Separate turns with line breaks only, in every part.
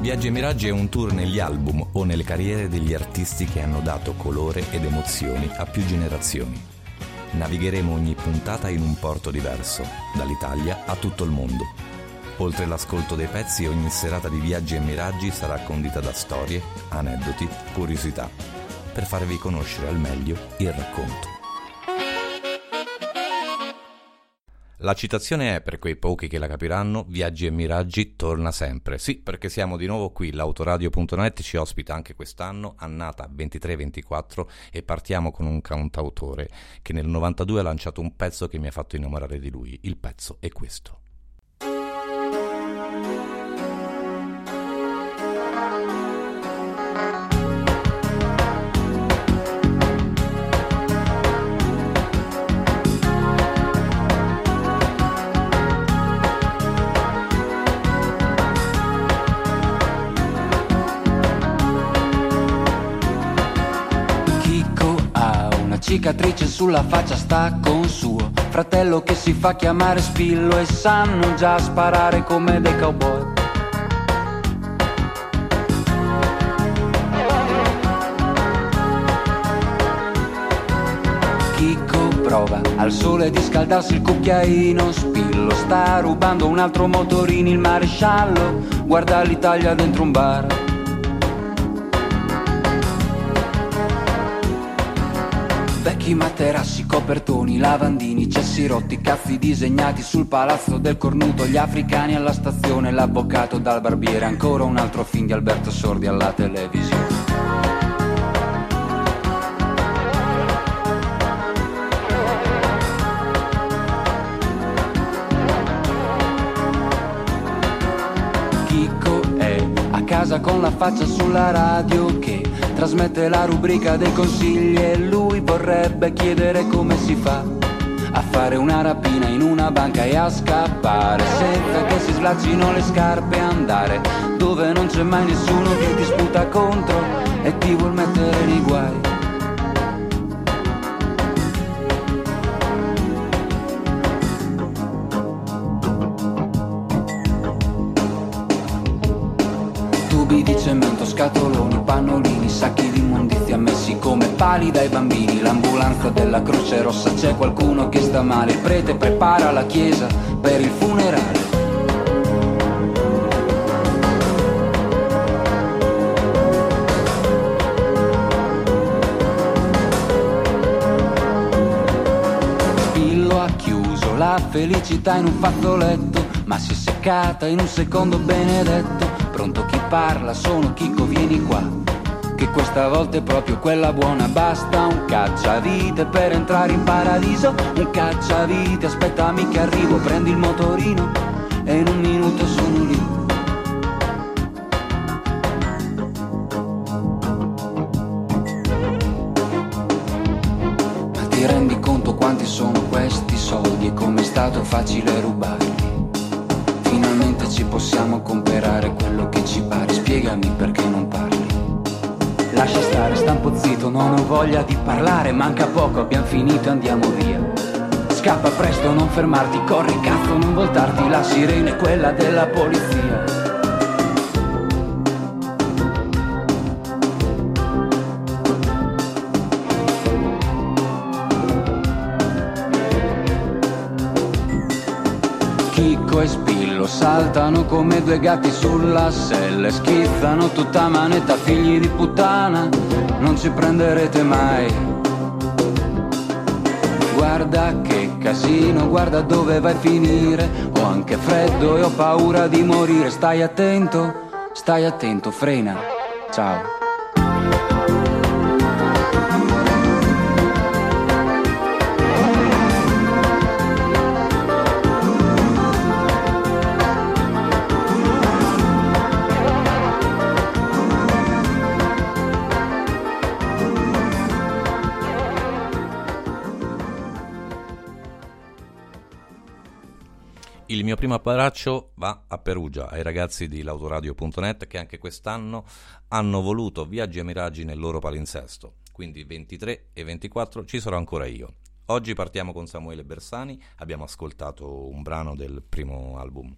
Viaggi e Miraggi è un tour negli album o nelle carriere degli artisti che hanno dato colore ed emozioni a più generazioni. Navigheremo ogni puntata in un porto diverso, dall'Italia a tutto il mondo. Oltre l'ascolto dei pezzi, ogni serata di Viaggi e Miraggi sarà condita da storie, aneddoti, curiosità, per farvi conoscere al meglio il racconto. La citazione è, per quei pochi che la capiranno, Viaggi e Miraggi torna sempre. Sì, perché siamo di nuovo qui, l'autoradio.net ci ospita anche quest'anno, annata 23-24, e partiamo con un cantautore che nel 92 ha lanciato un pezzo che mi ha fatto innamorare di lui. Il pezzo è questo.
Cicatrice sulla faccia sta con suo fratello che si fa chiamare spillo e sanno già sparare come dei cowboy. Chicco prova al sole di scaldarsi il cucchiaino, spillo sta rubando un altro motorino, il maresciallo guarda l'Italia dentro un bar. Vecchi materassi, copertoni, lavandini, cessi rotti, cazzi disegnati sul palazzo del cornuto, gli africani alla stazione, l'avvocato dal barbiere, ancora un altro film di Alberto Sordi alla televisione. Chicco è a casa con la faccia sulla radio che trasmette la rubrica dei consigli e lui vorrebbe chiedere come si fa a fare una rapina in una banca e a scappare senza che si slaccino le scarpe e andare dove non c'è mai nessuno che ti sputa contro e ti vuol mettere nei guai. Come pali dai bambini. L'ambulanza della Croce Rossa c'è qualcuno che sta male. Il prete prepara la chiesa per il funerale. Spillo ha chiuso la felicità in un fazzoletto, ma si è seccata in un secondo benedetto. Pronto chi parla, sono Chicco, vieni qua. Che questa volta è proprio quella buona, basta un cacciavite per entrare in paradiso. Un cacciavite, aspettami che arrivo, prendi il motorino e in un minuto sono lì. Parlare, manca poco, abbiamo finito andiamo via. Scappa presto, non fermarti, corri cazzo, non voltarti, la sirena è quella della polizia. Chicco e Spillo saltano come due gatti sulla selle, schizzano tutta manetta, figli di puttana, non ci prenderete mai. Guarda che casino, guarda dove vai a finire, ho anche freddo e ho paura di morire, stai attento, stai attento, frena, ciao.
primo abbraccio va a Perugia, ai ragazzi di l'autoradio.net che anche quest'anno hanno voluto viaggi e miraggi nel loro palinsesto. Quindi 23 e 24 ci sarò ancora io. Oggi partiamo con Samuele Bersani, abbiamo ascoltato un brano del primo album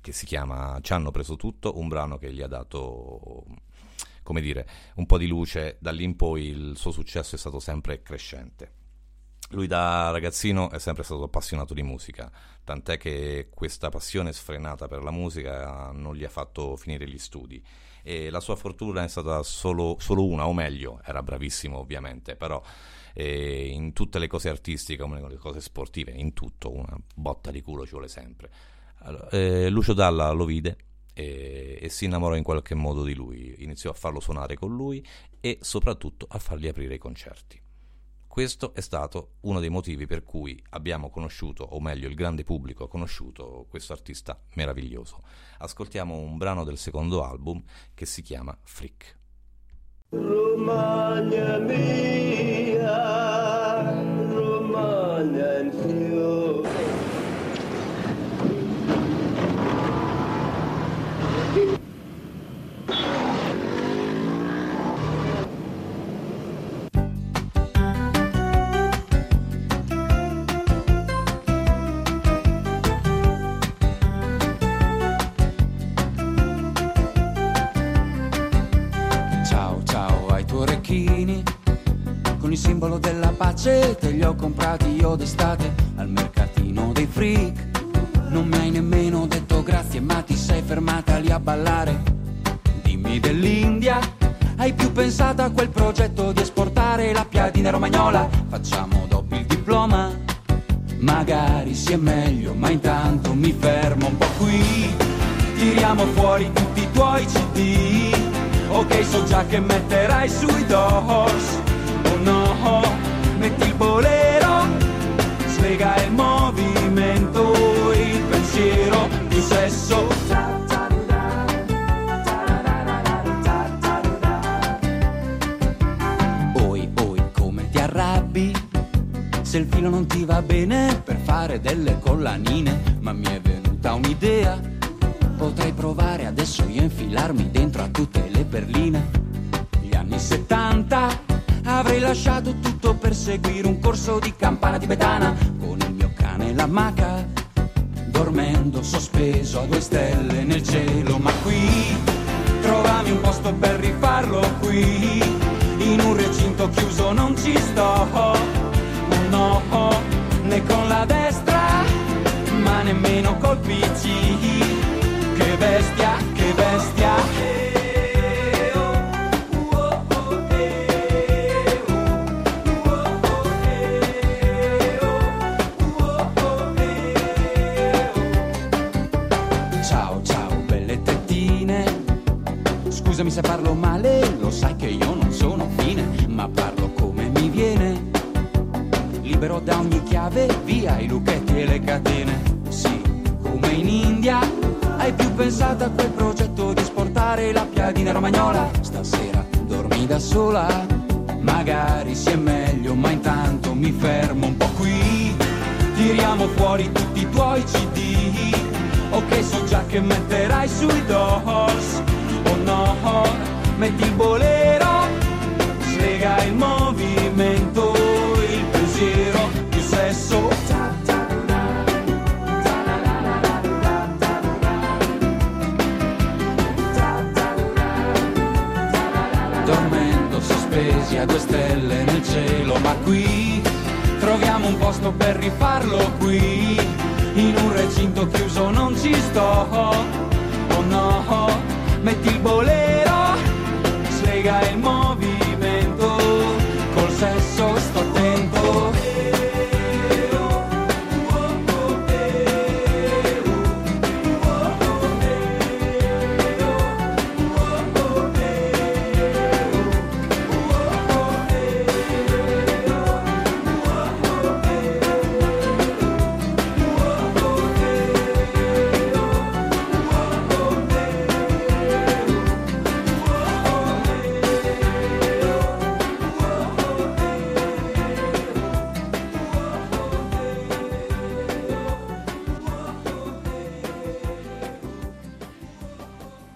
che si chiama Ci hanno preso tutto, un brano che gli ha dato come dire, un po' di luce, da lì in poi il suo successo è stato sempre crescente. Lui da ragazzino è sempre stato appassionato di musica, tant'è che questa passione sfrenata per la musica non gli ha fatto finire gli studi. E la sua fortuna è stata solo, solo una, o meglio, era bravissimo ovviamente, però eh, in tutte le cose artistiche, come le cose sportive, in tutto una botta di culo ci vuole sempre. Allora, eh, Lucio Dalla lo vide e, e, si innamorò in qualche modo di lui, iniziò a farlo suonare con lui e soprattutto a fargli aprire i concerti. Questo è stato uno dei motivi per cui abbiamo conosciuto, o meglio il grande pubblico ha conosciuto, questo artista meraviglioso. Ascoltiamo un brano del secondo album che si chiama Frick. Romagna mia.
comprati io d'estate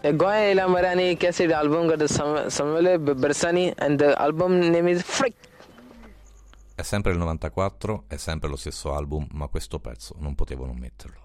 The
Goya Ilamarani cassette album got Samuele Bersani and the album name is Freak.
È sempre il 94, è sempre lo stesso album, ma questo pezzo non potevo non metterlo.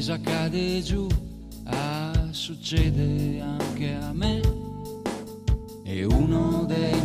divisa cade giù, ah, succede anche a me. E uno dei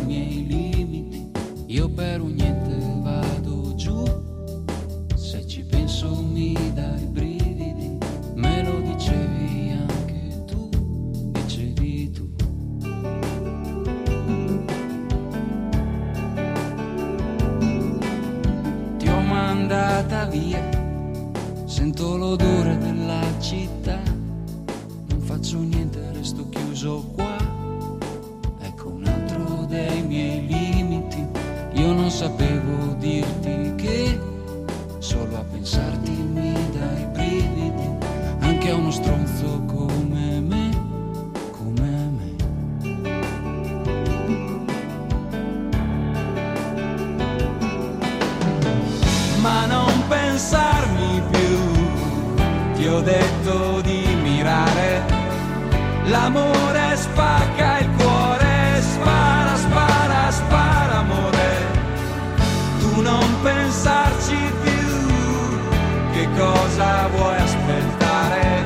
che cosa vuoi aspettare?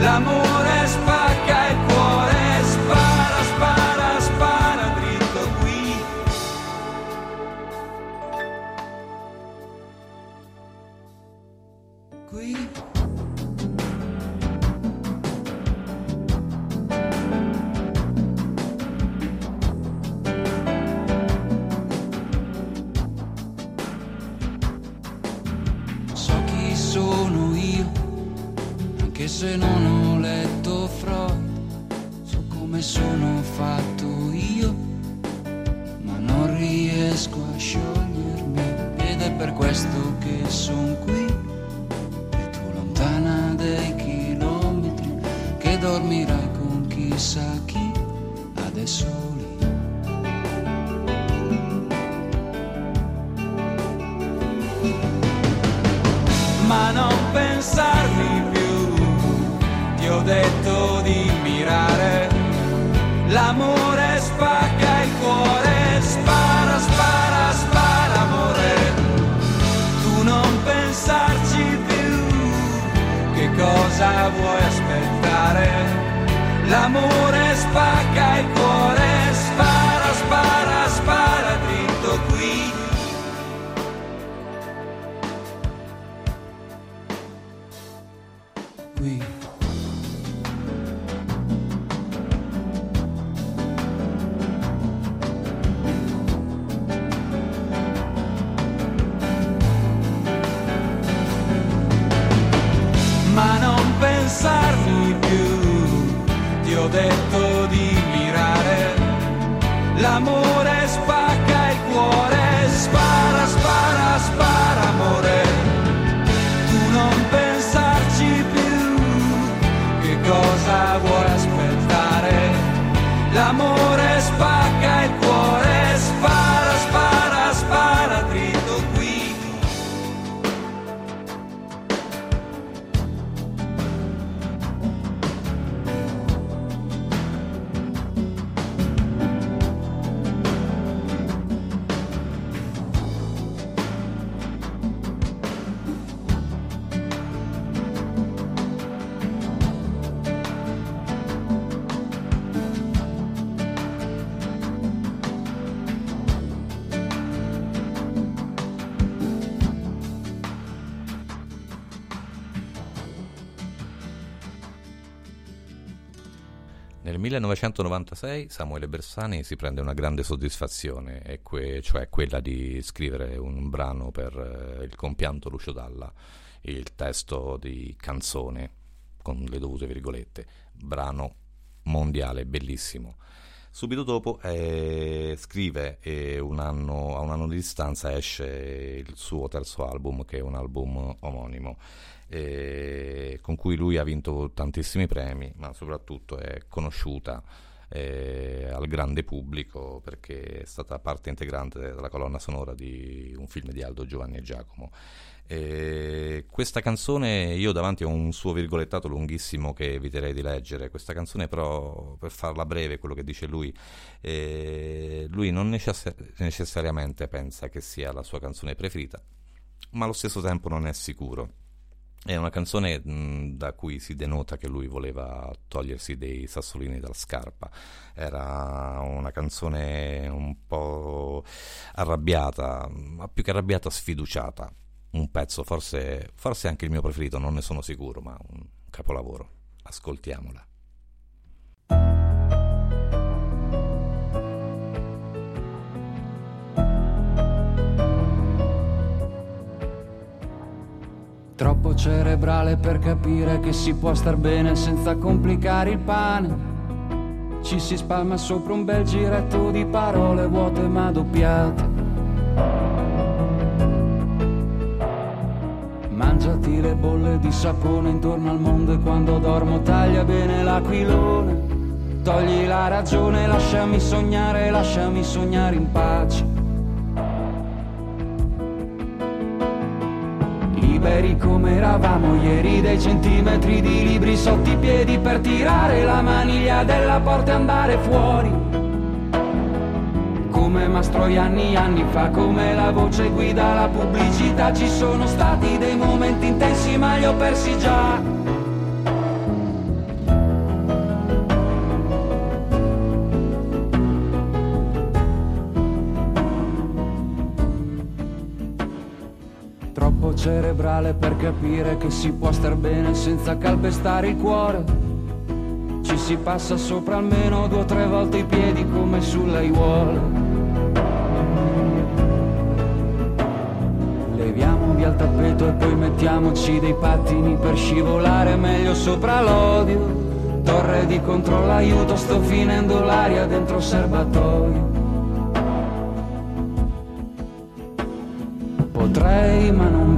L'amore
spy. 1996 Samuele Bersani si prende una grande soddisfazione, que- cioè quella di scrivere un brano per eh, il compianto Lucio Dalla, il testo di canzone, con le dovute virgolette, brano mondiale, bellissimo. Subito dopo eh, scrive e un anno, a un anno di distanza esce il suo terzo album, che è un album omonimo eh, con cui lui ha vinto tantissimi premi, ma soprattutto è conosciuta eh, al grande pubblico perché è stata parte integrante della colonna sonora di un film di Aldo Giovanni e Giacomo. Eh, questa canzone io davanti ho un suo virgolettato lunghissimo che eviterei di leggere. Questa canzone, però, per farla breve, quello che dice lui, eh, lui non necess- necessariamente pensa che sia la sua canzone preferita, ma allo stesso tempo non è sicuro. È una canzone mh, da cui si denota che lui voleva togliersi dei sassolini dalla scarpa. Era una canzone un po' arrabbiata, ma più che arrabbiata, sfiduciata. Un pezzo, forse, forse anche il mio preferito, non ne sono sicuro, ma un capolavoro. Ascoltiamola.
Cerebrale per capire che si può star bene senza complicare il pane. Ci si spalma sopra un bel giretto di parole vuote ma doppiate. Mangiati le bolle di sapone intorno al mondo e quando dormo taglia bene l'aquilone. Togli la ragione, lasciami sognare, lasciami sognare in pace. Liberi come eravamo ieri dei centimetri di libri sotto i piedi per tirare la maniglia della porta e andare fuori. Come Mastroi anni anni fa come la voce guida la pubblicità ci sono stati dei momenti intensi ma li ho persi già cerebrale per capire che si può star bene senza calpestare il cuore. Ci si passa sopra almeno due o tre volte i piedi come sulle aiuole. Leviamo via il tappeto e poi mettiamoci dei pattini per scivolare meglio sopra l'odio. Torre di controllo, aiuto, sto finendo l'aria dentro il serbatoio. Potrei ma non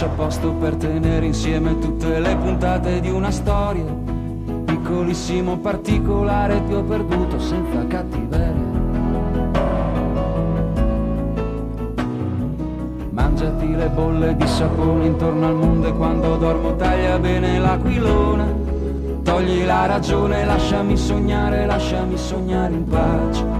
c'è posto per tenere insieme tutte le puntate di una storia. Piccolissimo particolare ti ho perduto senza cattiveria. Mangiati le bolle di sapone intorno al mondo e quando dormo taglia bene l'aquilona. Togli la ragione, lasciami sognare, lasciami sognare in pace.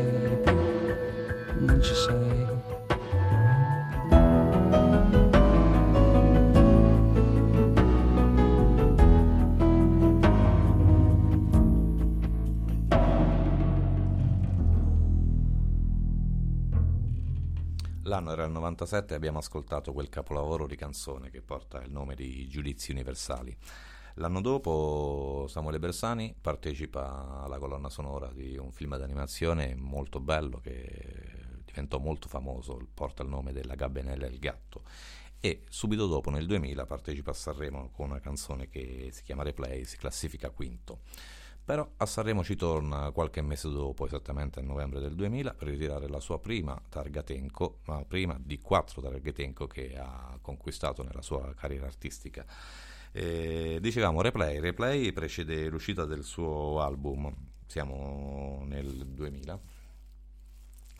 L'anno era il 97 e abbiamo ascoltato quel capolavoro di canzone che porta il nome di Giudizi Universali. L'anno dopo Samuele Bersani partecipa alla colonna sonora di un film d'animazione molto bello che diventò molto famoso, porta il nome della Gabbenella e il gatto e subito dopo nel 2000 partecipa a Sanremo con una canzone che si chiama Replay, si classifica quinto. Però a Sanremo ci torna qualche mese dopo, esattamente a novembre del 2000, per ritirare la sua prima targa Tenco, ma prima di quattro targhe Tenco che ha conquistato nella sua carriera artistica. Eh, dicevamo Replay, Replay precede l'uscita del suo album, siamo nel 2000,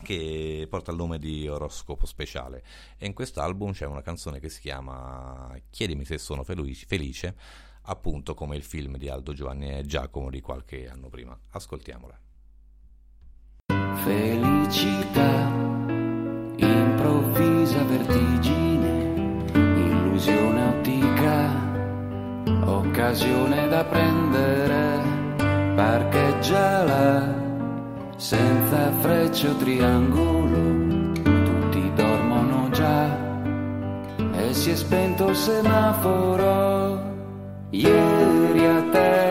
che porta il nome di Oroscopo Speciale e in quest'album c'è una canzone che si chiama Chiedimi se sono felice, appunto come il film di Aldo Giovanni e Giacomo di qualche anno prima. Ascoltiamola.
Felicità, improvvisa vertigine, illusione ottica occasione da prendere, parcheggiala senza frecce o triangolo, tutti dormono già e si è spento il semaforo. Ieri a te,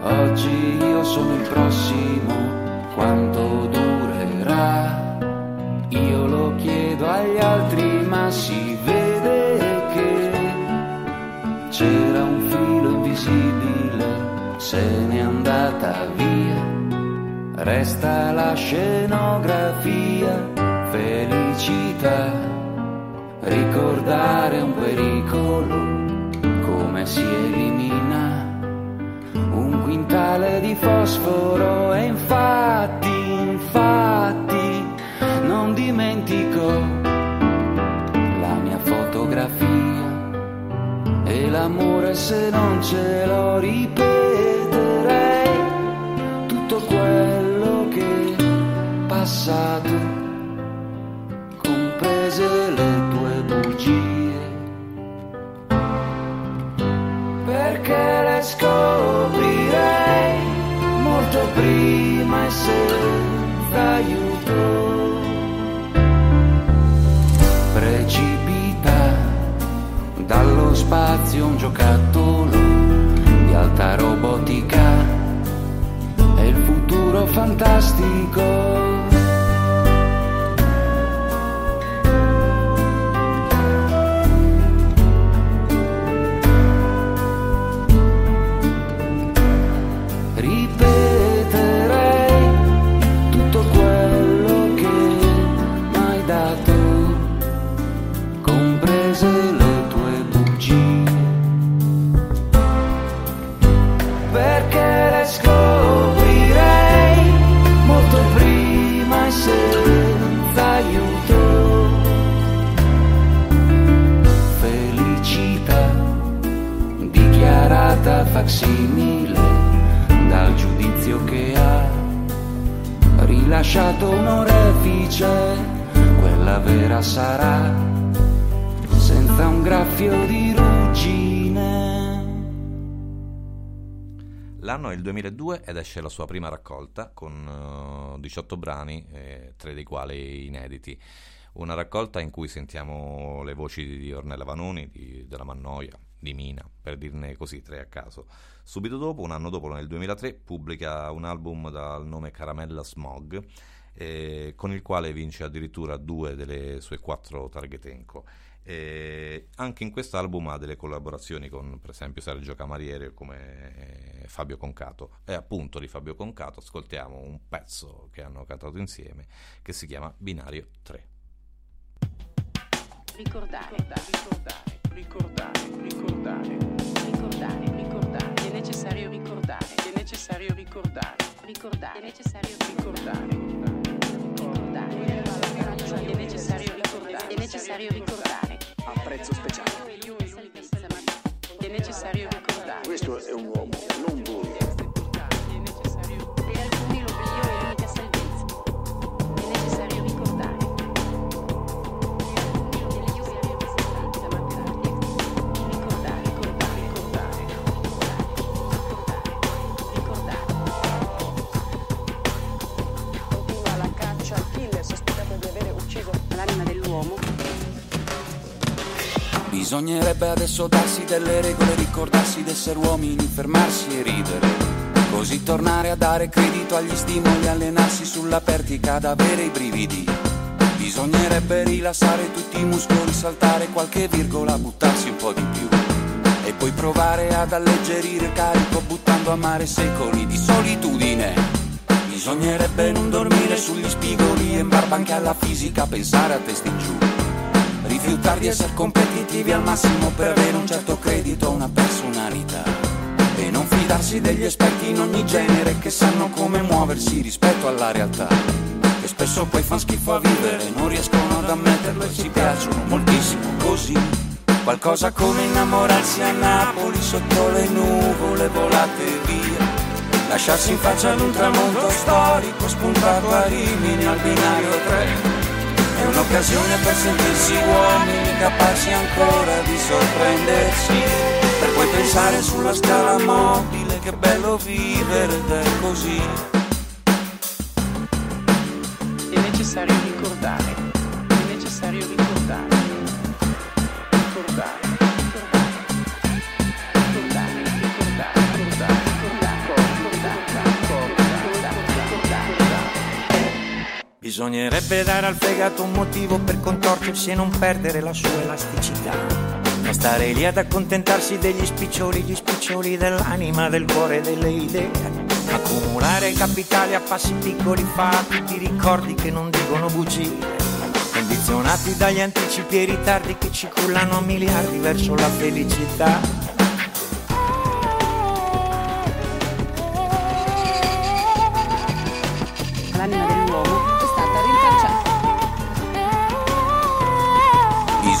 oggi io sono il prossimo, quanto durerà? Io lo chiedo agli altri, ma si vede c'era un filo invisibile, se n'è andata via, resta la scenografia, felicità, ricordare un pericolo, si elimina un quintale di fosforo e infatti, infatti, non dimentico la mia fotografia l'amore se non ce lo ripeterei tutto quello che è passato scoprirei molto prima e senza aiuto. Dallo spazio un giocattolo di alta robotica. È il futuro fantastico facsimile dal giudizio che ha rilasciato un orefice, quella vera sarà senza un graffio di ruggine.
L'anno è il 2002 ed esce la sua prima raccolta con uh, eh, 18 brani, eh, tre dei quali inediti. Una raccolta in cui sentiamo le voci di Ornella Vanoni, di, della Mannoia, di Mina, per dirne così tre a caso. Subito dopo, un anno dopo, nel 2003, pubblica un album dal nome Caramella Smog, eh, con il quale vince addirittura due delle sue quattro targhetenco. Eh, anche in quest'album ha delle collaborazioni con per esempio Sergio Camariere come eh, Fabio Concato e appunto di Fabio Concato ascoltiamo un pezzo che hanno cantato insieme che si chiama Binario 3
ricordare ricordare ricordare, ricordare, ricordare, ricordare, è necessario ricordare, è necessario ricordare, ricordare, è necessario ricordare, ricordare, è necessario ricordare, è necessario ricordare,
a prezzo speciale,
è necessario ricordare.
Questo è un uomo, non voi. uomo.
Bisognerebbe adesso darsi delle regole, ricordarsi d'essere uomini, fermarsi e ridere. Così tornare a dare credito agli stimoli, allenarsi sulla pertica ad avere i brividi. Bisognerebbe rilassare tutti i muscoli, saltare qualche virgola, buttarsi un po' di più. E poi provare ad alleggerire il carico buttando a mare secoli di solitudine Bisognerebbe non dormire sugli spigoli e in barba anche alla fisica, pensare a testa in giù. Rifiutare di essere competitivi al massimo per avere un certo credito, una personalità. E non fidarsi degli esperti in ogni genere che sanno come muoversi rispetto alla realtà. E spesso poi fan schifo a vivere, non riescono ad ammetterlo e ci piacciono moltissimo così. Qualcosa come innamorarsi a Napoli sotto le nuvole volate via. Lasciarsi in faccia ad un tramonto storico spuntato a Rimini al binario 3. È un'occasione per sentirsi uomini capaci ancora di sorprendersi. Per poi pensare sulla scala mobile che bello vivere ed è così.
È necessario ricordare, è necessario ricordare. Ricordare,
Bisognerebbe dare al fegato un motivo per contorcersi e non perdere la sua elasticità. Non stare lì ad accontentarsi degli spiccioli, gli spiccioli dell'anima, del cuore, delle idee. Accumulare capitali a passi piccoli fa tutti i ricordi che non dicono bugie. Condizionati dagli anticipi e ritardi che ci cullano a miliardi verso la felicità.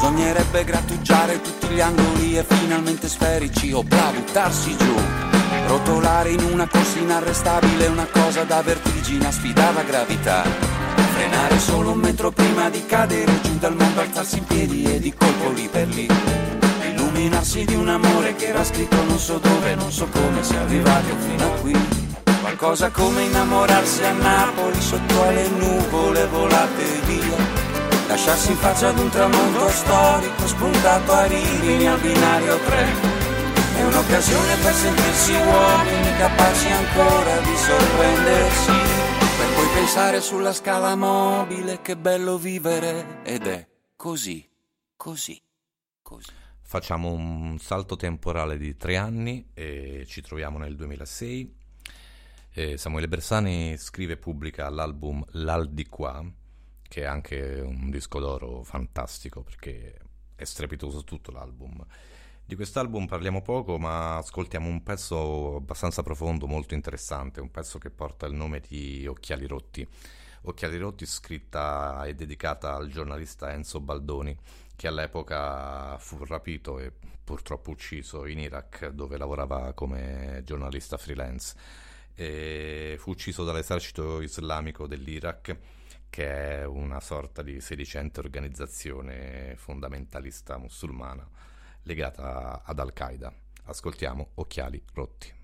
Bisognerebbe grattugiare tutti gli angoli e finalmente sferici o bla buttarsi giù. Rotolare in una corsa inarrestabile, una cosa da vertigine, sfidare la gravità. Frenare solo un metro prima di cadere giù dal mondo, alzarsi in piedi e di colpo lì per lì. Illuminarsi di un amore che era scritto non so dove, non so come sia arrivato fino a qui. Qualcosa come innamorarsi a Napoli sotto alle nuvole volate via. Lasciarsi in faccia ad un tramonto storico spuntato a Rimini al binario 3. È un'occasione per sentirsi uomini capaci ancora di sorprendersi. Per poi pensare sulla scala mobile che bello vivere ed è così, così, così.
Facciamo un salto temporale di tre anni e ci troviamo nel 2006. Eh, Samuele Bersani scrive e pubblica l'album L'Al di qua, che è anche un disco d'oro fantastico perché è strepitoso tutto l'album. Di quest'album parliamo poco, ma ascoltiamo un pezzo abbastanza profondo, molto interessante, un pezzo che porta il nome di Occhiali Rotti. Occhiali Rotti scritta e dedicata al giornalista Enzo Baldoni, che all'epoca fu rapito e purtroppo ucciso in Iraq, dove lavorava come giornalista freelance. E fu ucciso dall'esercito islamico dell'Iraq, che è una sorta di sedicente organizzazione fondamentalista musulmana legata ad Al-Qaeda. Ascoltiamo Occhiali Rotti.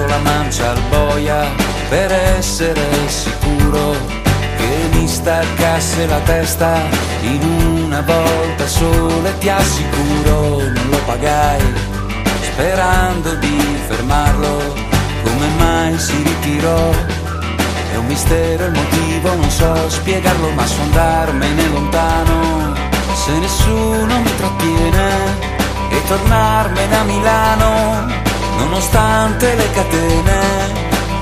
Lasciato la mancia al boia per essere sicuro che mi staccasse la testa. In una volta sola ti assicuro non lo pagai sperando di fermarlo. Come mai si ritirò? È un mistero il motivo non so spiegarlo ma so andarmene lontano. Se nessuno mi trattiene e tornarmene a Milano Nonostante le catene,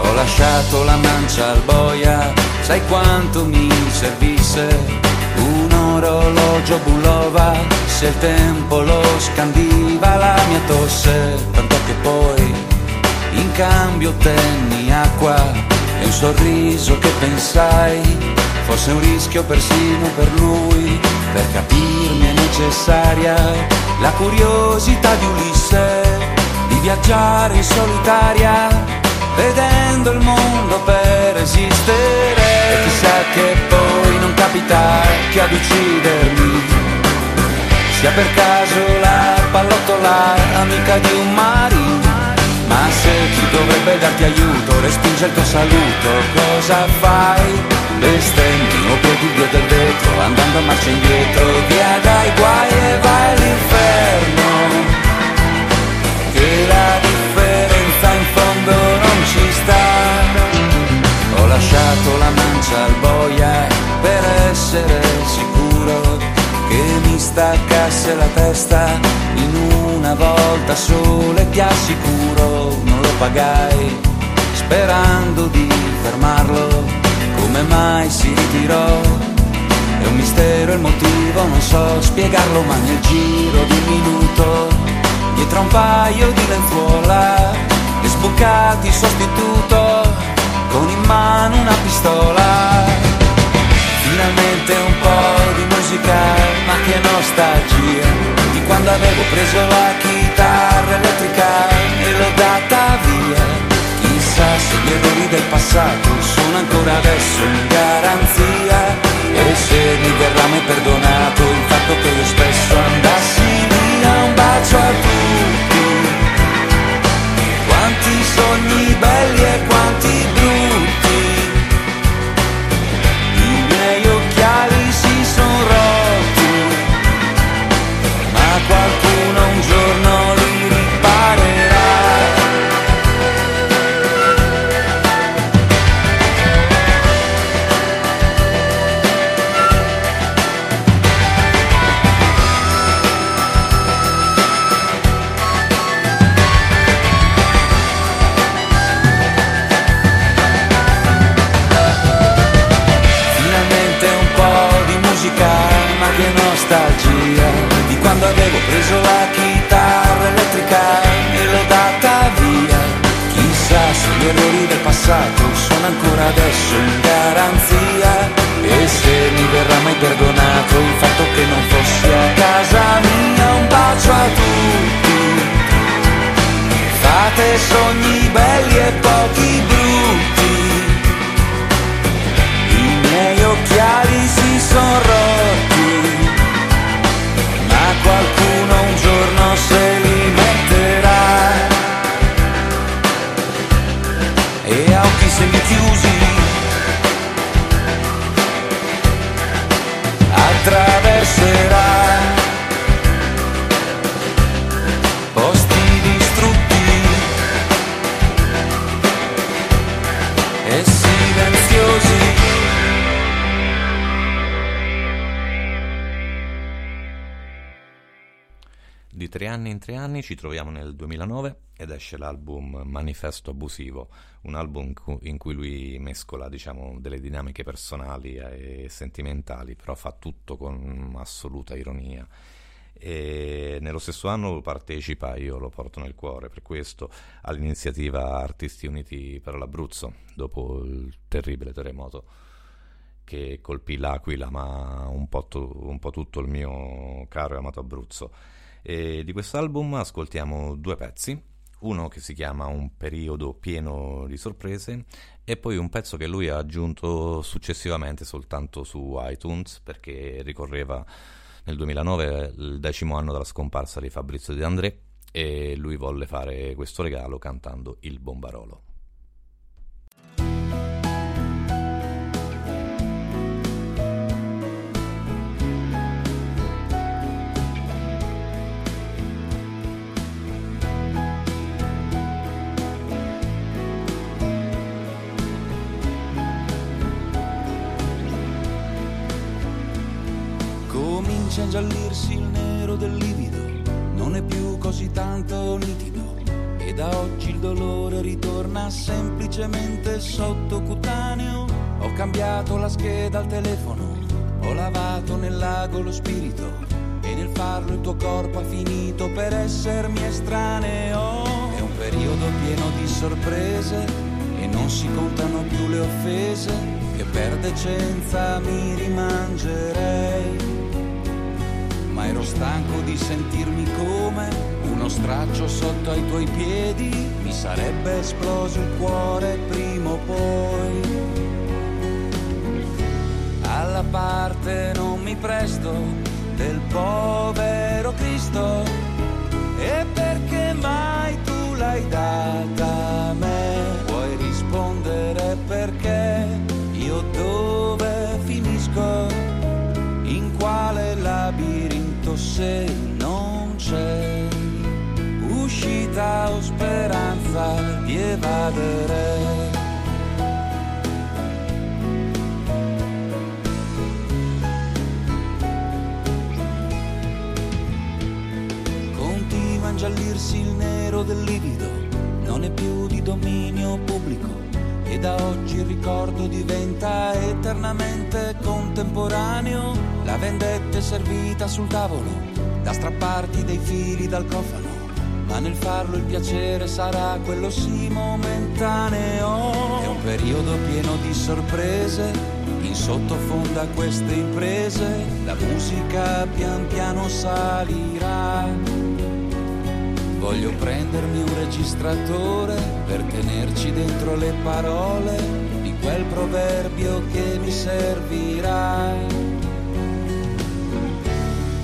ho lasciato la mancia al boia, sai quanto mi servisse un orologio Bulova, se il tempo lo scandiva la mia tosse, tanto che poi in cambio ottenni acqua e un sorriso che pensai fosse un rischio persino per lui, per capirmi è necessaria la curiosità di Ulisse di viaggiare in solitaria, vedendo il mondo per esistere. E chissà che poi non capita che ad uccidermi sia per caso la pallottola amica di un marino. Ma se chi dovrebbe darti aiuto respinge il tuo saluto, cosa fai? Bestemmi o dio del vetro, andando a marcia indietro, via dai guai e vai all'inferno. Mancia al boia per essere sicuro che mi staccasse la testa in una volta sola e ti assicuro non lo pagai sperando di fermarlo. Come mai si ritirò? È un mistero il motivo non so spiegarlo ma nel giro di minuto dietro a un paio di lenzuola e sbucati sostituto con in mano una pistola finalmente un po' di musica, ma che nostalgia di quando avevo preso la chitarra elettrica e l'ho data via. Chissà se gli errori del passato sono ancora adesso in garanzia e se mi verrà mai perdonato il fatto che io spesso andassi via un bacio a tutti. Quanti sogni belli adesso in garanzia. E se mi verrà mai perdonato il fatto che non fossi a casa mia Un bacio a tutti. Fate sogni belli e pochi
anni in tre anni ci troviamo nel 2009 ed esce l'album Manifesto Abusivo, un album in cui lui mescola diciamo, delle dinamiche personali e sentimentali, però fa tutto con assoluta ironia. E nello stesso anno partecipa, io lo porto nel cuore per questo, all'iniziativa Artisti Uniti per l'Abruzzo, dopo il terribile terremoto che colpì l'Aquila, ma un po', tu- un po' tutto il mio caro e amato Abruzzo. E di quest'album ascoltiamo due pezzi, uno che si chiama Un periodo pieno di sorprese e poi un pezzo che lui ha aggiunto successivamente soltanto su iTunes perché ricorreva nel 2009 il decimo anno dalla scomparsa di Fabrizio De André e lui volle fare questo regalo cantando Il Bombarolo.
Ingiallirsi il nero del livido, non è più così tanto nitido. E da oggi il dolore ritorna semplicemente sottocutaneo. Ho cambiato la scheda al telefono, ho lavato nel lago lo spirito. E nel farlo il tuo corpo ha finito per essermi estraneo. È un periodo pieno di sorprese e non si contano più le offese che per decenza mi rimangerei. Ma ero stanco di sentirmi come un uno straccio sotto ai tuoi piedi, mi sarebbe esploso il cuore prima o poi. Alla parte non mi presto del povero Cristo, e perché mai tu l'hai data di evadere? Continua a ingiallirsi il nero del livido, non è più di dominio pubblico e da oggi il ricordo diventa eternamente contemporaneo. La vendetta è servita sul tavolo, da strapparti dei fili dal cofano, ma nel farlo il piacere sarà quello sì momentaneo. È un periodo pieno di sorprese, in sottofondo a queste imprese, la musica pian piano salirà. Voglio prendermi un registratore per tenerci dentro le parole di quel proverbio che mi servirà.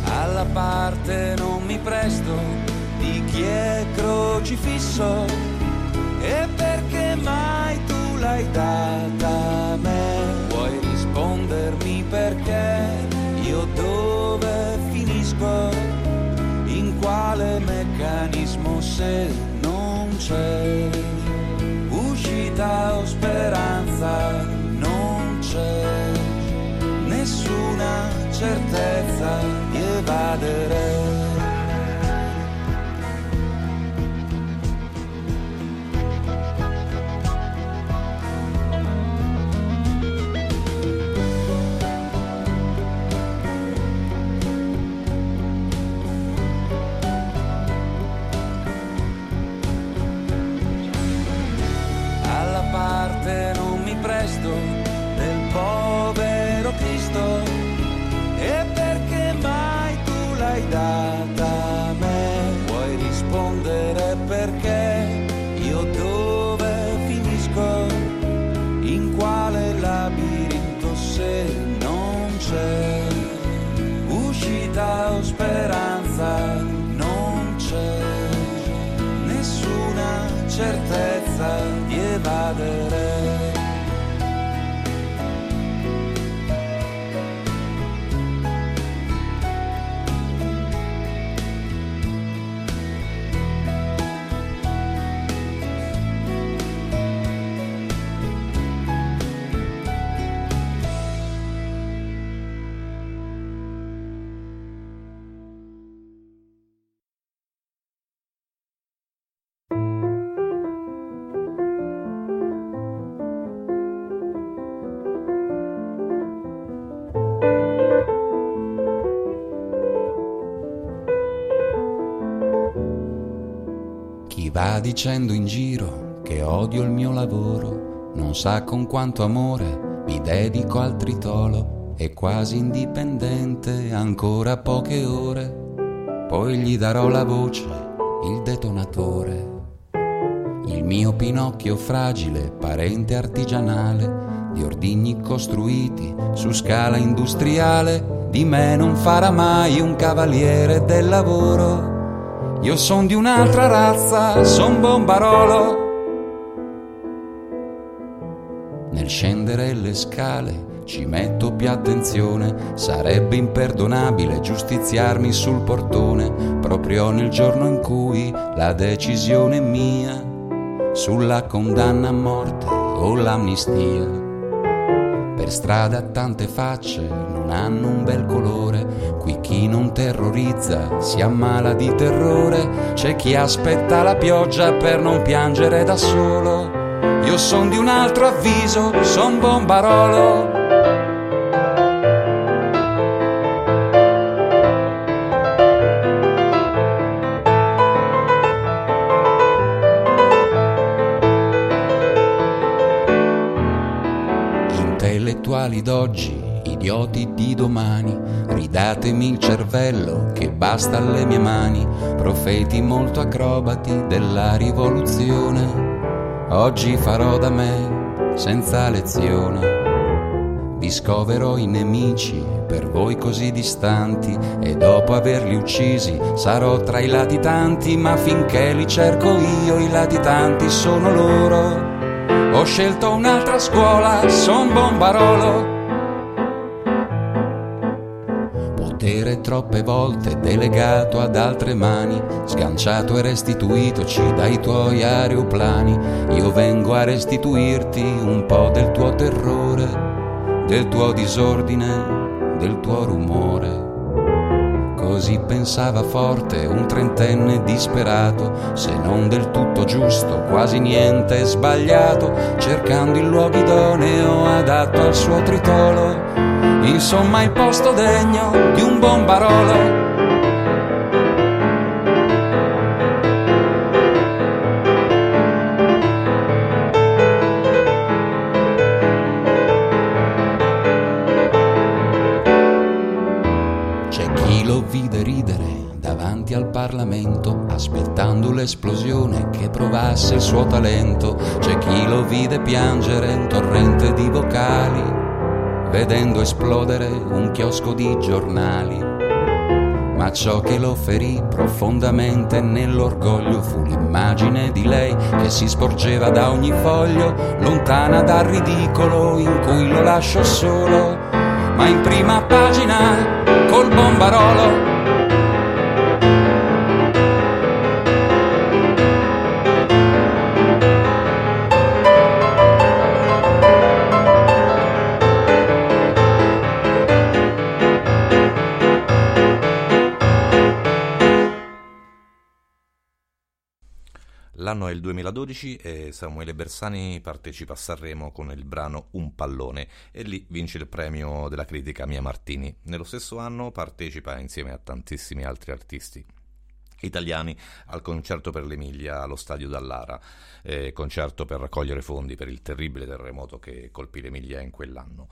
Alla parte non mi presto chi è crocifisso? E perché mai tu l'hai data a me? Vuoi rispondermi perché? Io dove finisco? in quale meccanismo se non c'è? Uscita o speranza non c'è. Nessuna certezza di dicendo in giro che odio il mio lavoro, non sa con quanto amore mi dedico al tritolo, è quasi indipendente, ancora poche ore, poi gli darò la voce, il detonatore. Il mio Pinocchio fragile, parente artigianale, di ordigni costruiti su scala industriale, di me non farà mai un cavaliere del lavoro. Io son di un'altra razza, son bombarolo. Nel scendere le scale ci metto più attenzione, sarebbe imperdonabile giustiziarmi sul portone, proprio nel giorno in cui la decisione è mia sulla condanna a morte o l'amnistia. Per strada tante facce non hanno un bel colore, qui chi non terrorizza si ammala di terrore, c'è chi aspetta la pioggia per non piangere da solo. Io son di un altro avviso, son bombarolo. Intellettuali d'oggi idioti di domani, ridatemi il cervello che basta alle mie mani, profeti molto acrobati della rivoluzione. Oggi farò da me senza lezione. Vi scoverò i nemici per voi così distanti e dopo averli uccisi sarò tra i latitanti, ma finché li cerco io i latitanti sono loro. Ho scelto un'altra scuola, son bombarolo. Potere troppe volte delegato ad altre mani, sganciato e restituitoci dai tuoi aeroplani. Io vengo a restituirti un po' del tuo terrore del tuo disordine, del tuo rumore. Così pensava forte un trentenne disperato, se non del tutto giusto, quasi niente sbagliato, cercando il luogo idoneo adatto al suo tritolo. Insomma il posto degno di un bombarolo Parlamento, aspettando l'esplosione che provasse il suo talento. C'è chi lo vide piangere un torrente di vocali, vedendo esplodere un chiosco di giornali. Ma ciò che lo ferì profondamente nell'orgoglio fu l'immagine di lei che si sporgeva da ogni foglio, lontana dal ridicolo in cui lo lascio solo. Ma in prima pagina, col bombarolo,
L'anno è il 2012 e Samuele Bersani partecipa a Sanremo con il brano Un pallone e lì vince il premio della critica Mia Martini. Nello stesso anno partecipa insieme a tantissimi altri artisti italiani al concerto per l'Emilia allo stadio Dallara, eh, concerto per raccogliere fondi per il terribile terremoto che colpì l'Emilia in quell'anno.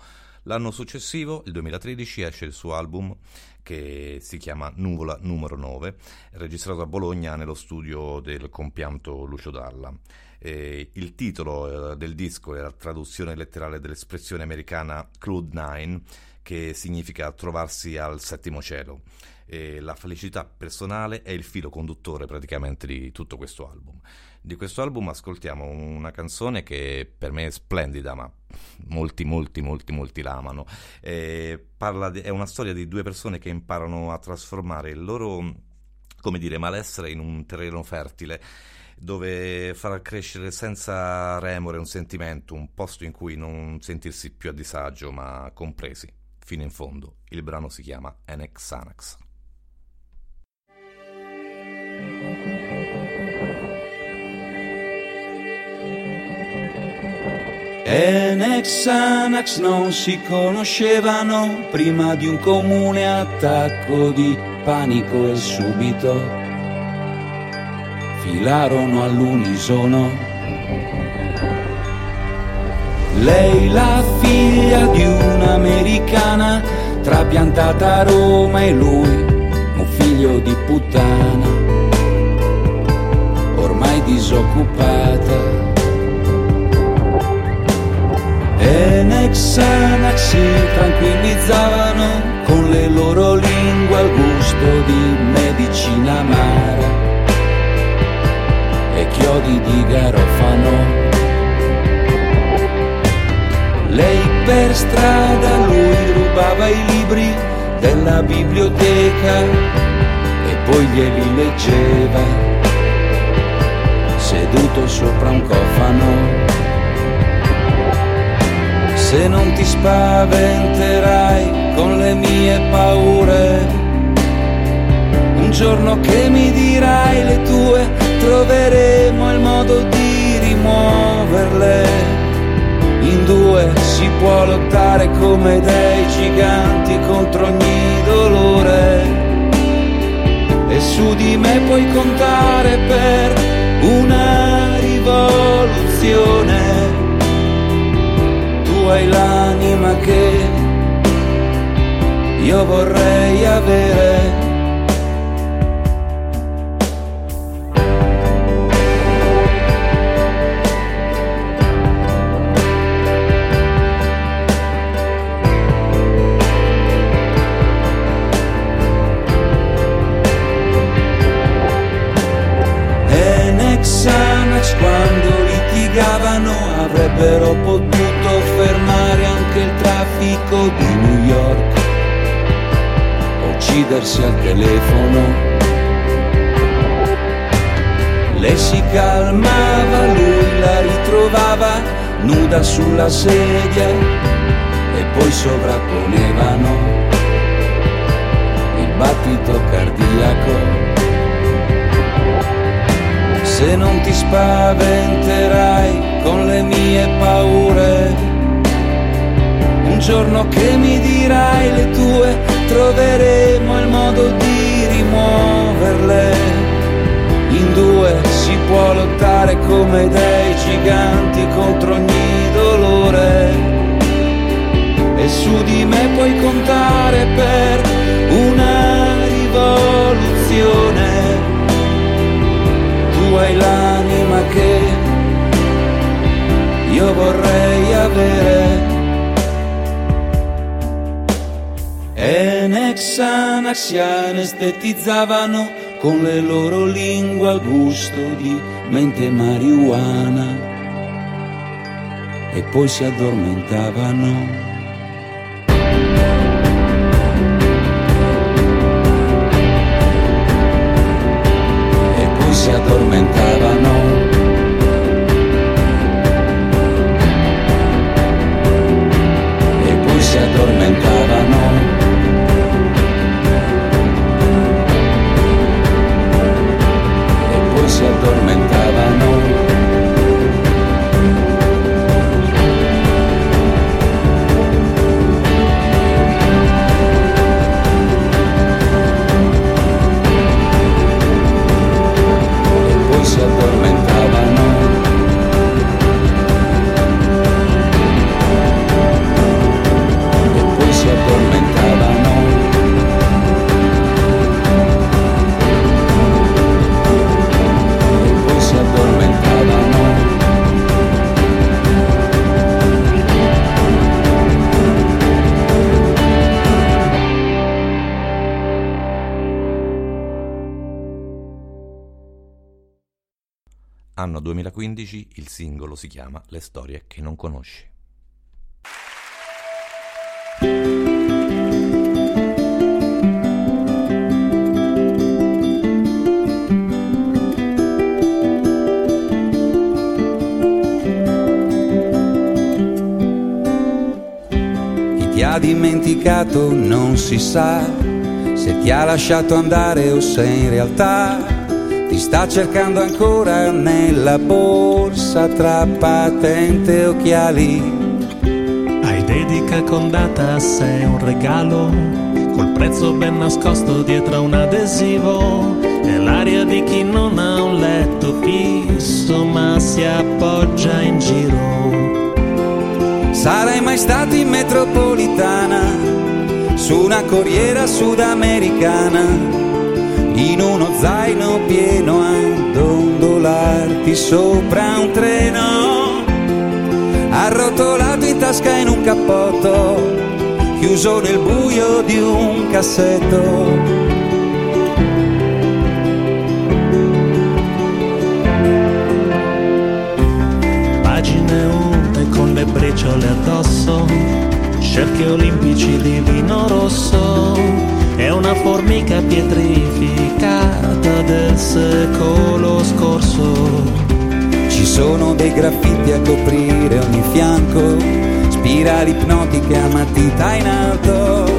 L'anno successivo, il 2013, esce il suo album che si chiama Nuvola numero 9, registrato a Bologna nello studio del compianto Lucio Dalla. Eh, il titolo eh, del disco è la traduzione letterale dell'espressione americana Cloud Nine, che significa trovarsi al settimo cielo. E la felicità personale è il filo conduttore praticamente di tutto questo album. Di questo album ascoltiamo una canzone che per me è splendida, ma molti, molti, molti, molti la amano. Di, è una storia di due persone che imparano a trasformare il loro, come dire, malessere in un terreno fertile dove far crescere senza remore un sentimento, un posto in cui non sentirsi più a disagio ma compresi fino in fondo. Il brano si chiama Enex Sanax.
Enex Anax non si conoscevano prima di un comune attacco di panico e subito filarono all'unisono. Lei la figlia di un'americana trapiantata a Roma e lui un figlio di puttana ormai disoccupata e Nexanax si tranquillizzavano con le loro lingue al gusto di medicina amara e chiodi di garofano. Lei per strada, lui rubava i libri della biblioteca e poi glieli leggeva seduto sopra un cofano se non ti spaventerai con le mie paure. Un giorno che mi dirai le tue, troveremo il modo di rimuoverle. In due si può lottare come dei giganti contro ogni dolore. E su di me puoi contare per una rivoluzione hai l'anima che io vorrei avere. Uccidersi al telefono. Lei si calmava, lui la ritrovava nuda sulla sedia e poi sovrapponevano il battito cardiaco. Se non ti spaventerai con le mie paure, un giorno che mi dirai le tue, troveremo il modo di rimuoverle. In due si può lottare come dei giganti contro ogni dolore. E su di me puoi contare per una rivoluzione tu hai l'anima che io vorrei avere. E Nexanax si anestetizzavano con le loro lingue al gusto di mente marijuana e poi si addormentavano.
2015, il singolo si chiama Le storie che non conosci.
Ti ha dimenticato non si sa se ti ha lasciato andare o se in realtà sta cercando ancora nella borsa tra patente e occhiali.
Hai dedica con data, sei un regalo, col prezzo ben nascosto dietro a un adesivo. È l'aria di chi non ha un letto fisso, ma si appoggia in giro.
Sarai mai stato in metropolitana, su una corriera sudamericana, in uno zaino pieno a dondolarti sopra un treno, arrotolato in tasca in un cappotto, chiuso nel buio di un cassetto.
Pagine unte con le briciole addosso, cerchi olimpici di vino rosso, è una formica pietrificata del secolo scorso.
Ci sono dei graffiti a coprire ogni fianco, spirali ipnotiche a matita in alto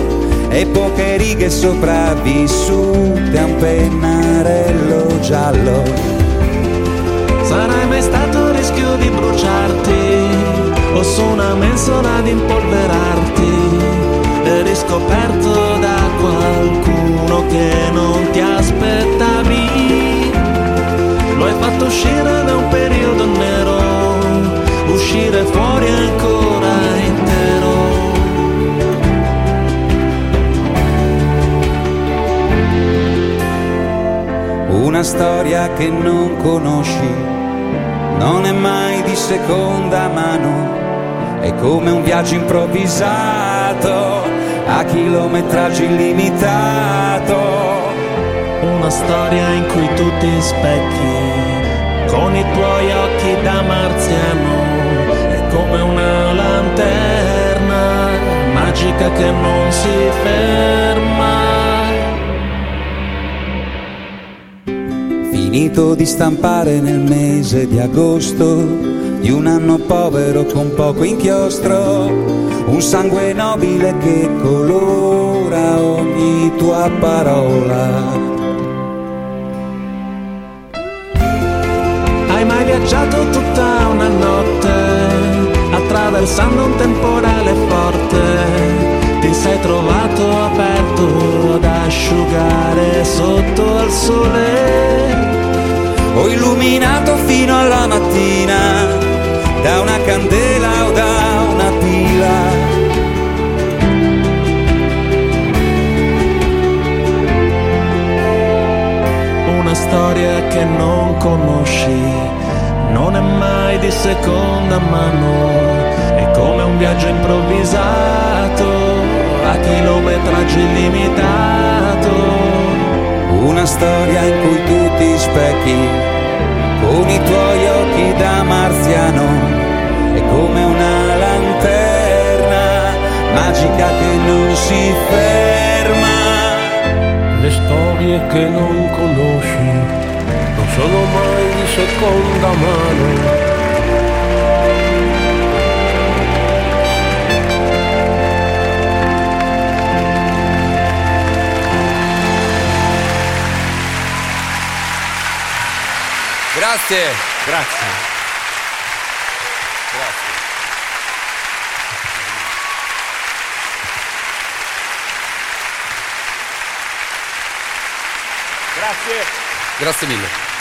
e poche righe sopravvissute a un pennarello giallo.
Sarai mai stato a rischio di bruciarti o su una mensola di impolverarti e riscoperto qualcuno che non ti aspettavi. Lo hai fatto uscire da un periodo nero, uscire fuori ancora intero.
Una storia che non conosci, non è mai di seconda mano, è come un viaggio improvvisato a chilometraggio illimitato.
Una storia in cui tu ti specchi con i tuoi occhi da marziano, è come una lanterna magica che non si ferma.
Finito di stampare nel mese di agosto di un anno povero con poco inchiostro, un sangue nobile che colora ogni tua parola.
Hai mai viaggiato tutta una notte, attraversando un temporale forte? Ti sei trovato aperto ad asciugare sotto al sole?
Ho illuminato fino alla mattina da una candela o da una pila.
Una storia che non conosci, non è mai di seconda mano, è come un viaggio improvvisato a chilometraggio illimitato.
Una storia in cui tu ti specchi con i tuoi occhi da marziano, è come una lanterna magica che non si ferma.
Le storie che non conosci non sono mai di seconda mano.
Grazie.
Grazie. Grazie.
Grazie mille.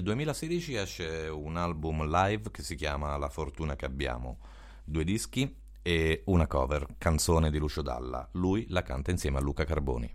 Nel 2016 esce un album live che si chiama La fortuna che abbiamo, due dischi e una cover, canzone di Lucio Dalla. Lui la canta insieme a Luca Carboni.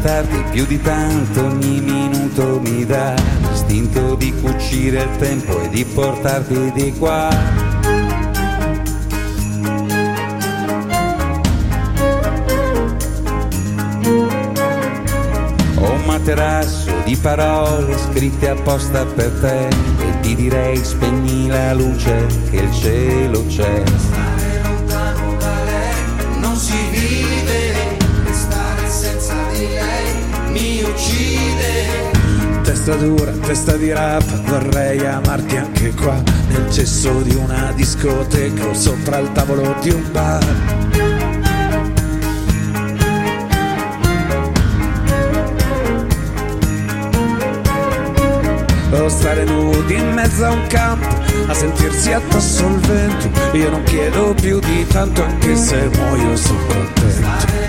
Aspettarti più di tanto, ogni minuto mi dà l'istinto di cucire il tempo e di portarti di qua. Ho un materasso di parole scritte apposta per te e ti direi spegni la luce che il cielo c'è.
Testa dura, testa di rap, vorrei amarti anche qua, nel cesso di una discoteca o sopra il tavolo di un bar. O stare nudi in mezzo a un campo a sentirsi addosso al vento. Io non chiedo più di tanto, anche se muoio sono contento.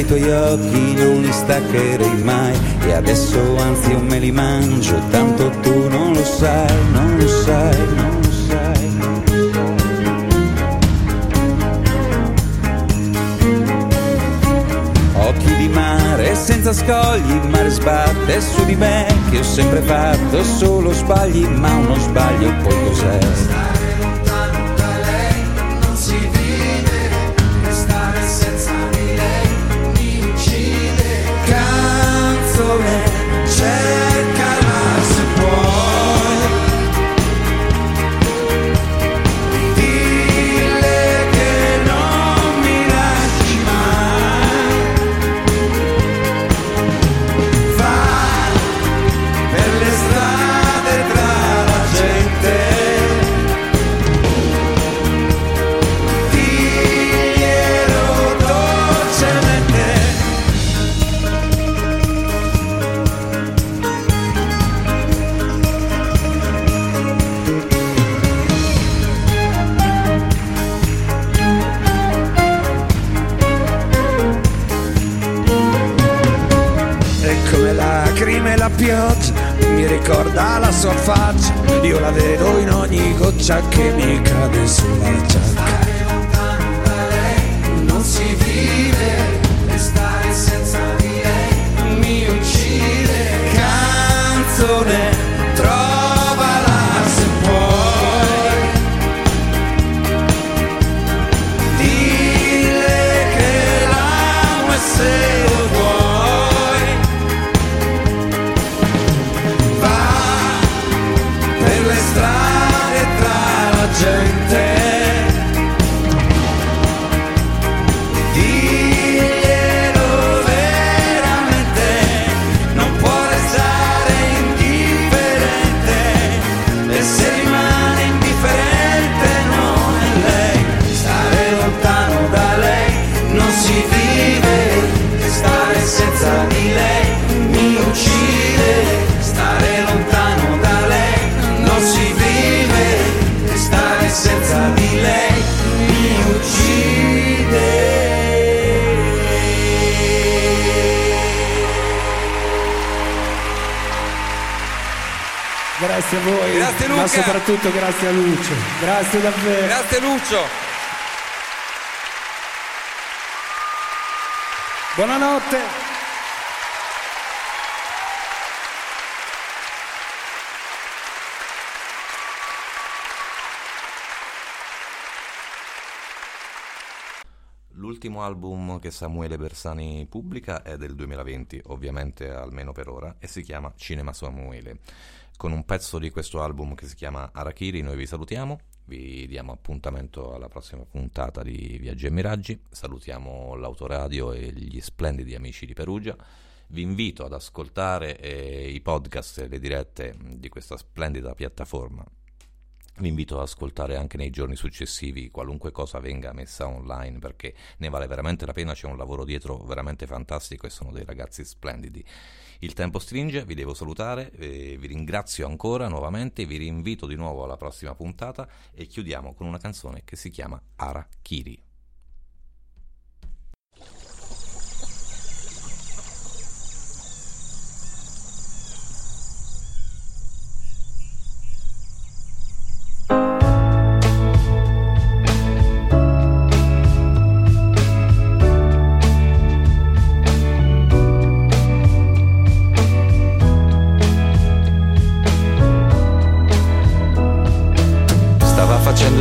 Dai tuoi occhi non li staccherei mai. E adesso anzi io me li mangio. Tanto tu non lo sai, non lo sai, non lo sai Occhi di mare senza scogli, il mare su di me Che ho sempre fatto solo sbagli, ma uno sbaglio poi cos'è? share. Ricorda la sua faccia, io la vedo in ogni goccia che mi cade sulla
Grazie a voi,
Grazie, Luca.
ma soprattutto grazie a Lucio. Grazie davvero.
Grazie Lucio.
Buonanotte.
L'ultimo album che Samuele Bersani pubblica è del 2020, ovviamente almeno per ora, e si chiama Cinema Samuele. Con un pezzo di questo album che si chiama Arachiri noi vi salutiamo, vi diamo appuntamento alla prossima puntata di Viaggi e Miraggi, salutiamo l'autoradio e gli splendidi amici di Perugia, vi invito ad ascoltare eh, i podcast e le dirette di questa splendida piattaforma vi invito ad ascoltare anche nei giorni successivi qualunque cosa venga messa online perché ne vale veramente la pena, c'è un lavoro dietro veramente fantastico e sono dei ragazzi splendidi. Il tempo stringe, vi devo salutare, eh, vi ringrazio ancora nuovamente, vi rinvito di nuovo alla prossima puntata e chiudiamo con una canzone che si chiama Ara Kiri.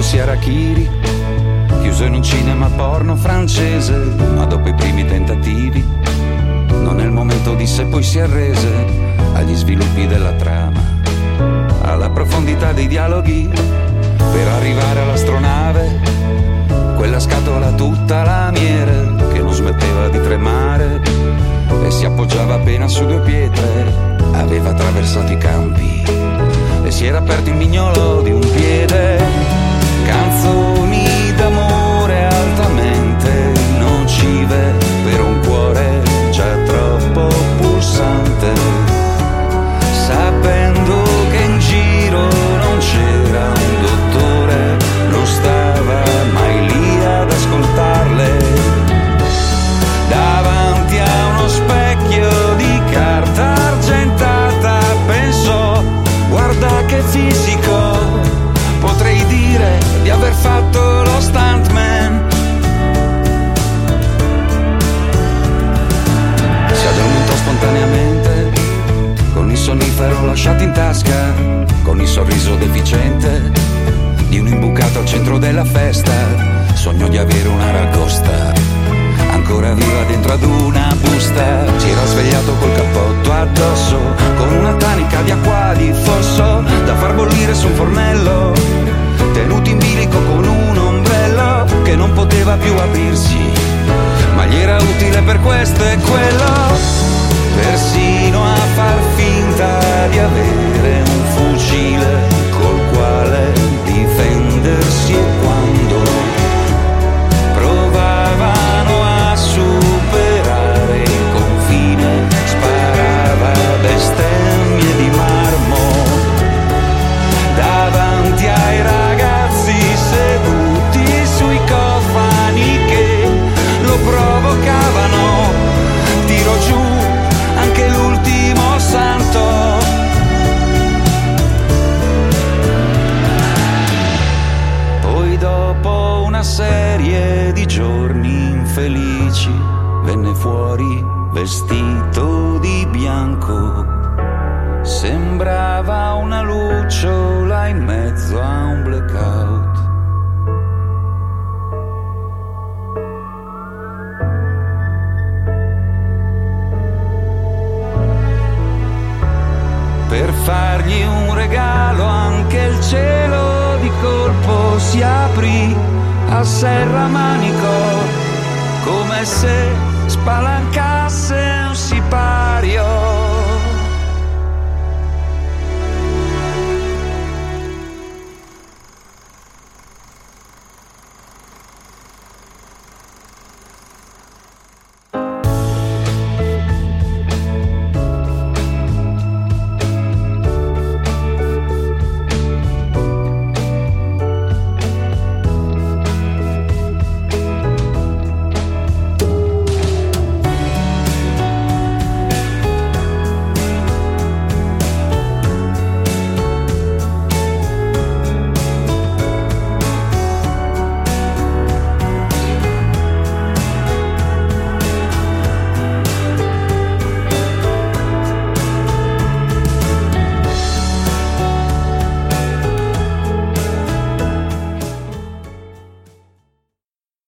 Facendosi Arachiri, chiuso in un cinema porno francese, ma dopo i primi tentativi non è il momento disse poi si arrese agli sviluppi della trama, alla profondità dei dialoghi per arrivare all'astronave, quella scatola tutta lamiere che non smetteva di tremare e si appoggiava appena su due pietre, aveva attraversato i campi e si era aperto il mignolo di un piede. Nocive per un cuore già troppo pulsante. Sapendo che in giro non c'era un dottore, non stava mai lì ad ascoltarle. Davanti a uno specchio di carta argentata pensò, guarda che fisico, potrei dire di aver fatto sonnifero lasciato in tasca, con il sorriso deficiente di un imbucato al centro della festa. Sognò di avere una ragosta, ancora viva dentro ad una busta. Si era svegliato col cappotto
addosso con una tanica di acqua di fosso da far bollire su un fornello tenuti in bilico con un ombrello che non poteva più aprirsi ma gli era utile per questo e quello persino a far finta di avere un fucile col quale difendersi e quando